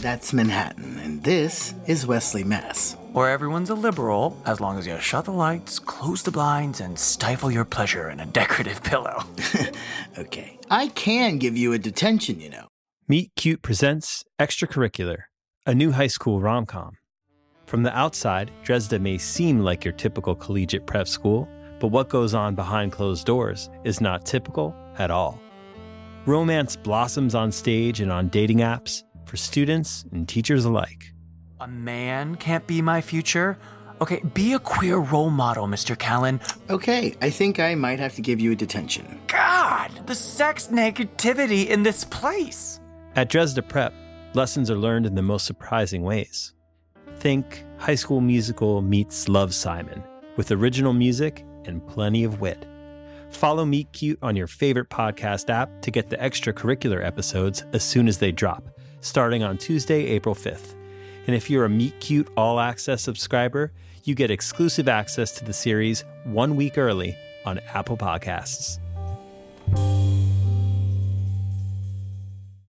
that's Manhattan, and this is Wellesley, Mass. Where everyone's a liberal as long as you shut the lights, close the blinds, and stifle your pleasure in a decorative pillow. okay, I can give you a detention, you know. Meet Cute presents Extracurricular, a new high school rom com. From the outside, Dresda may seem like your typical collegiate prep school, but what goes on behind closed doors is not typical at all. Romance blossoms on stage and on dating apps for students and teachers alike. A man can't be my future? Okay, be a queer role model, Mr. Callan. Okay, I think I might have to give you a detention. God, the sex negativity in this place. At Dresda Prep, lessons are learned in the most surprising ways. Think High School Musical meets Love Simon, with original music and plenty of wit. Follow Meet Cute on your favorite podcast app to get the extracurricular episodes as soon as they drop, starting on Tuesday, April 5th. And if you're a Meet Cute All Access subscriber, you get exclusive access to the series one week early on Apple Podcasts.